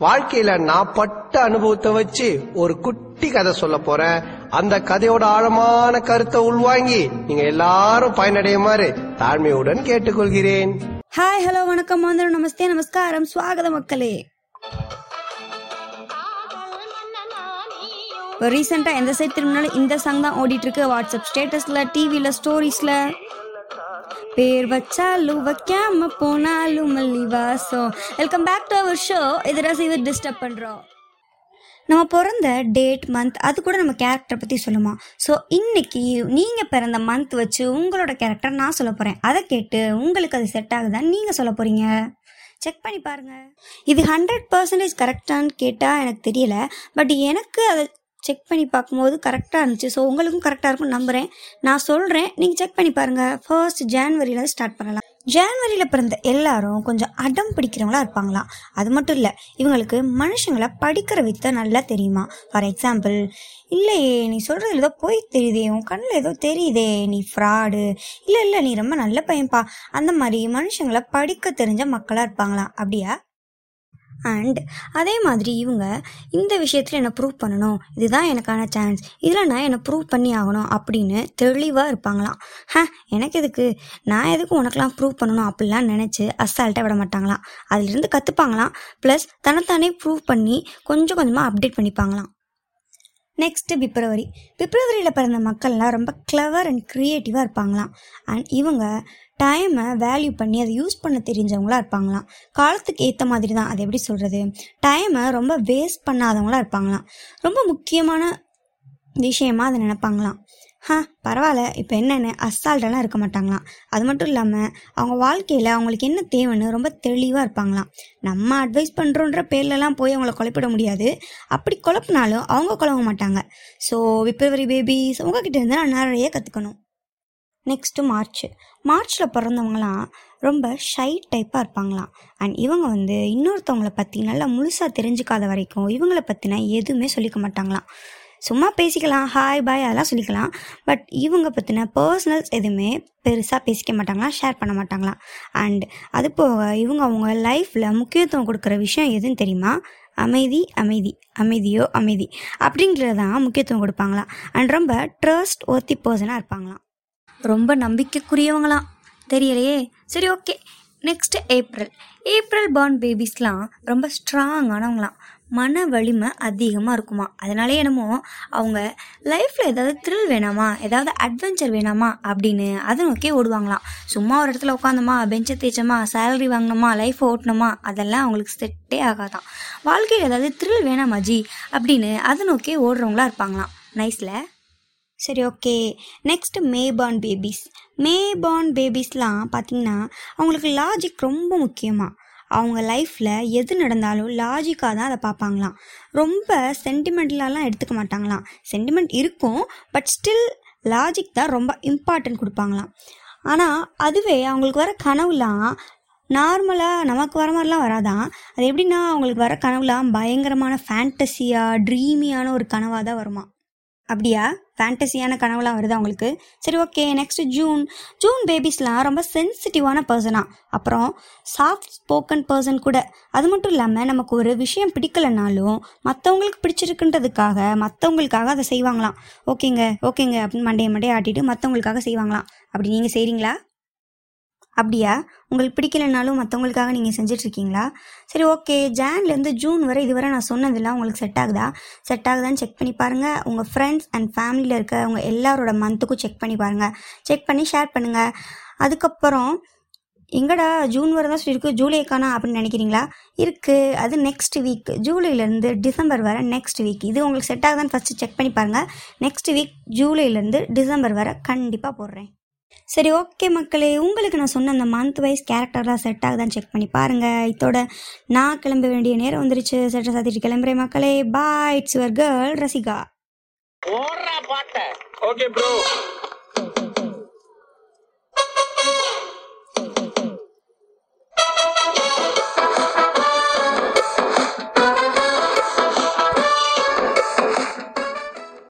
வாழ்க்கையில நான் பட்ட அனுபவத்தை வச்சு ஒரு குட்டி கதை சொல்ல போறேன். அந்த கதையோட ஆழமான கருத்தை உள்வாங்கி நீங்க எல்லாரும் பயனடையுமாறு தாழ்மையுடன் கேட்டுக்கொள்கிறேன். ஹாய் ஹலோ வணக்கம் வந்து நமஸ்தே நமஸ்காரம். சுவாகத மக்களே. ரீசெண்டா எந்த சைட் திரும்பினாலும் இந்த சாங் தான் ஓடிட்டுருக்கு வாட்ஸ்அப் ஸ்டேட்டஸ்ல டிவியில் ஸ்டோரிஸ்ல பேர் வச்சாலும் வைக்காம போனாலும் மல்லி வாசம் welcome back to our show இது ரசிவர் டிஸ்டர்ப் பண்ணுறோம் நம்ம பிறந்த டேட் மந்த் அது கூட நம்ம கேரக்டரை பற்றி சொல்லுமா? ஸோ இன்னைக்கு நீங்கள் பிறந்த மந்த் வச்சு உங்களோட கேரக்டர் நான் சொல்ல போகிறேன் அதை கேட்டு உங்களுக்கு அது செட் ஆகுதான்னு நீங்கள் சொல்ல போகிறீங்க செக் பண்ணி பாருங்கள் இது ஹண்ட்ரட் பர்சன்டேஜ் கரெக்டான்னு கேட்டால் எனக்கு தெரியல. பட் எனக்கு அதை செக் பண்ணி பார்க்கும்போது கரெக்டாக இருந்துச்சு. ஸோ உங்களுக்கும் கரெக்டாக இருக்கும்னு நம்புகிறேன் நான் சொல்கிறேன் நீங்கள் செக் பண்ணி பாருங்கள் ஃபர்ஸ்ட் ஜான்வரியில் ஸ்டார்ட் பண்ணலாம். ஜான்வரியில் பிறந்த எல்லாரும் கொஞ்சம் அடம் பிடிக்கிறவங்களா இருப்பாங்களாம் அது மட்டும் இல்லை இவங்களுக்கு மனுஷங்களை படிக்கிற வித்த நல்லா தெரியுமா? ஃபார் எக்ஸாம்பிள் இல்லையே நீ சொல்கிறது ஏதோ போய் தெரியுதே உன் கண்ணில் ஏதோ தெரியுதே நீ ஃப்ராடு இல்லை இல்லை நீ ரொம்ப நல்ல பையன்பா. அந்த மாதிரி மனுஷங்களை படிக்க தெரிஞ்ச மக்களாக இருப்பாங்களாம் அப்படியா? அண்ட் அதே மாதிரி இவங்க இந்த விஷயத்தில் என்னை ப்ரூவ் பண்ணணும். இதுதான் எனக்கான சான்ஸ் இதில் நான் என்னை ப்ரூவ் பண்ணி ஆகணும் அப்படின்னு தெளிவாக இருப்பாங்களாம். ஹ எனக்கு எதுக்கு? நான் எதுக்கு உனக்கெலாம் ப்ரூவ் பண்ணணும் அப்படிலாம் நினச்சி அசால்ட்டாக விட மாட்டாங்களாம். அதிலிருந்து கற்றுப்பாங்களாம் ப்ளஸ் தன்னைத்தானே ப்ரூவ் பண்ணி கொஞ்சம் கொஞ்சமாக அப்டேட் பண்ணிப்பாங்களாம். நெக்ஸ்ட்டு பிப்ரவரி. பிப்ரவரியில் பிறந்த மக்கள்லாம் ரொம்ப கிளவர் அண்ட் க்ரியேட்டிவாக இருப்பாங்களாம். அண்ட் இவங்க டைமை வேல்யூ பண்ணி அதை யூஸ் பண்ண தெரிஞ்சவங்களா இருப்பாங்களாம். காலத்துக்கு ஏற்ற மாதிரி தான் அது எப்படி சொல்கிறது டைமை ரொம்ப வேஸ்ட் பண்ணாதவங்களா இருப்பாங்களாம். ரொம்ப முக்கியமான விஷயமா அதை நினைப்பாங்களாம். ஹா பரவாயில்ல. இப்போ என்னென்னு அசால்ட்டெல்லாம் இருக்க மாட்டாங்களாம். அது மட்டும் இல்லாமல் அவங்க வாழ்க்கையில் அவங்களுக்கு என்ன தேவைன்னு ரொம்ப தெளிவாக இருப்பாங்களாம். நம்ம அட்வைஸ் பண்ணுறோன்ற பேர்லலாம் போய் அவங்கள குழப்பிட முடியாது. அப்படி குழப்பினாலும் அவங்க குழம்ப மாட்டாங்க. ஸோ விப்ரவரி பேபிஸ் உங்ககிட்ட இருந்து நான் நிறைய கற்றுக்கணும் நெக்ஸ்ட்டு மார்ச் மார்ச்சில் பிறந்தவங்களாம் ரொம்ப ஷை டைப்பாக இருப்பாங்களாம். அண்ட் இவங்க வந்து இன்னொருத்தவங்களை பற்றி நல்லா முழுசாக தெரிஞ்சுக்காத வரைக்கும் இவங்கள பற்றின எதுவுமே சொல்லிக்க மாட்டாங்களாம். சும்மா பேசிக்கலாம் ஹாய் பாய் அதெல்லாம் சொல்லிக்கலாம். பட் இவங்க பற்றின பர்சனல்ஸ் எதுவுமே பெருசாக பேசிக்க மாட்டாங்களாம் ஷேர் பண்ண மாட்டாங்களாம். அண்ட் அது போக இவங்க அவங்க லைஃப்பில் முக்கியத்துவம் கொடுக்குற விஷயம் எதுன்னு தெரியுமா? அமைதி அமைதி அமைதியோ அமைதி. அப்படிங்கிறது தான் முக்கியத்துவம் கொடுப்பாங்களாம். அண்ட் ரொம்ப ட்ரஸ்ட் ஒர்த்தி பர்சனாக இருப்பாங்களாம். ரொம்ப நம்பிக்கைக்குரியவங்களாம். தெரியலையே? சரி okay next April April born பேபிஸ்லாம் ரொம்ப ஸ்ட்ராங்கானவங்களாம் மன வலிமை அதிகமாக இருக்குமா? அதனாலே என்னமோ அவங்க லைஃப்பில் ஏதாவது த்ரில் வேணாமா? ஏதாவது அட்வென்ச்சர் வேணாமா? அப்படின்னு அதை நோக்கி ஓடுவாங்களாம். சும்மா ஒரு இடத்துல உட்காந்தோமா பெஞ்சை தேய்ச்சோமா? சேலரி வாங்கினோமா? லைஃப் ஓட்டணுமா அதெல்லாம் அவங்களுக்கு செட்டே ஆகாதான் வாழ்க்கையில் ஏதாவது த்ரில் வேணாமா ஜி? அப்படின்னு அதை நோக்கி ஓடுறவங்களா இருப்பாங்களாம். நைஸில் சரி okay next May born babies May born பேபிஸ்லாம் பார்த்தீங்கன்னா அவங்களுக்கு லாஜிக் ரொம்ப முக்கியமாக அவங்க லைஃப்பில் எது நடந்தாலும் லாஜிக்காக தான் அதை பார்ப்பாங்களாம். ரொம்ப சென்டிமெண்டலாலாம் எடுத்துக்க மாட்டாங்களாம். சென்டிமெண்ட் இருக்கும் பட் ஸ்டில் லாஜிக் தான் ரொம்ப இம்பார்ட்டன்ட் கொடுப்பாங்களாம். ஆனால் அதுவே அவங்களுக்கு வர கனவுலாம் நார்மலாக நமக்கு வர மாதிரிலாம் வராதான் அது எப்படின்னா அவங்களுக்கு வர கனவுலாம் பயங்கரமான ஃபேண்டசியாக ட்ரீமியான ஒரு கனவாக தான் வருமா அப்படியா? ஃபேண்டசியான கனவுலாம் வருது அவங்களுக்கு சரி ஓகே நெக்ஸ்ட் ஜூன் ஜூன் பேபிஸ்லாம் ரொம்ப சென்சிட்டிவான பர்சனா அப்புறம் சாஃப்ட் ஸ்போக்கன் பர்சன் கூட. அது மட்டும் இல்லாமல் நமக்கு ஒரு விஷயம் பிடிக்கலனாலும் மற்றவங்களுக்கு பிடிச்சிருக்குன்றதுக்காக மற்றவங்களுக்காக அதை செய்வாங்களாம். ஓகேங்க ஓகேங்க அப்படின்னு மண்டையை மண்டையை ஆட்டிட்டு மற்றவங்களுக்காக செய்வாங்களாம். அப்படி நீங்கள் செய்கிறீங்களா அப்படியா? உங்களுக்கு பிடிக்கலனாலும் மற்றவங்களுக்காக நீங்கள் செஞ்சிட்ருக்கீங்களா? சரி ஓகே. ஜான்லேருந்து ஜூன் வரை இதுவரை நான் சொன்னதெல்லாம் உங்களுக்கு செட் ஆகுதா? செட் ஆகுதான்னு செக் பண்ணி பாருங்கள் உங்கள் ஃப்ரெண்ட்ஸ் அண்ட் ஃபேமிலியில் இருக்க உங்கள் எல்லாரோட மந்த்துக்கும் செக் பண்ணி பாருங்கள் செக் பண்ணி ஷேர் பண்ணுங்கள் அதுக்கப்புறம் எங்கடா ஜூன் வரை தான் சொல்லியிருக்கு ஜூலை காணா அப்படின்னு நினைக்கிறீங்களா? இருக்குது அது நெக்ஸ்ட் வீக் ஜூலைலேருந்து டிசம்பர் வரை நெக்ஸ்ட் வீக் இது உங்களுக்கு செட் ஆகுதான்னு ஃபஸ்ட்டு செக் பண்ணி பாருங்கள் நெக்ஸ்ட் வீக் ஜூலைலேருந்து டிசம்பர் வரை கண்டிப்பாக போடுறேன். சரி ஓகே மக்களே. உங்களுக்கு நான் சொன்ன அந்த மந்த் வைஸ் கேரக்டர்லாம் செட் ஆகுதான்னு செக் பண்ணி பாருங்கள் இதோட நான் கிளம்ப வேண்டிய நேரம் வந்துருச்சு. செட்டை சாத்திட்டு கிளம்புறேன் மக்களே. Bye it's your girl Rasika. Okay bro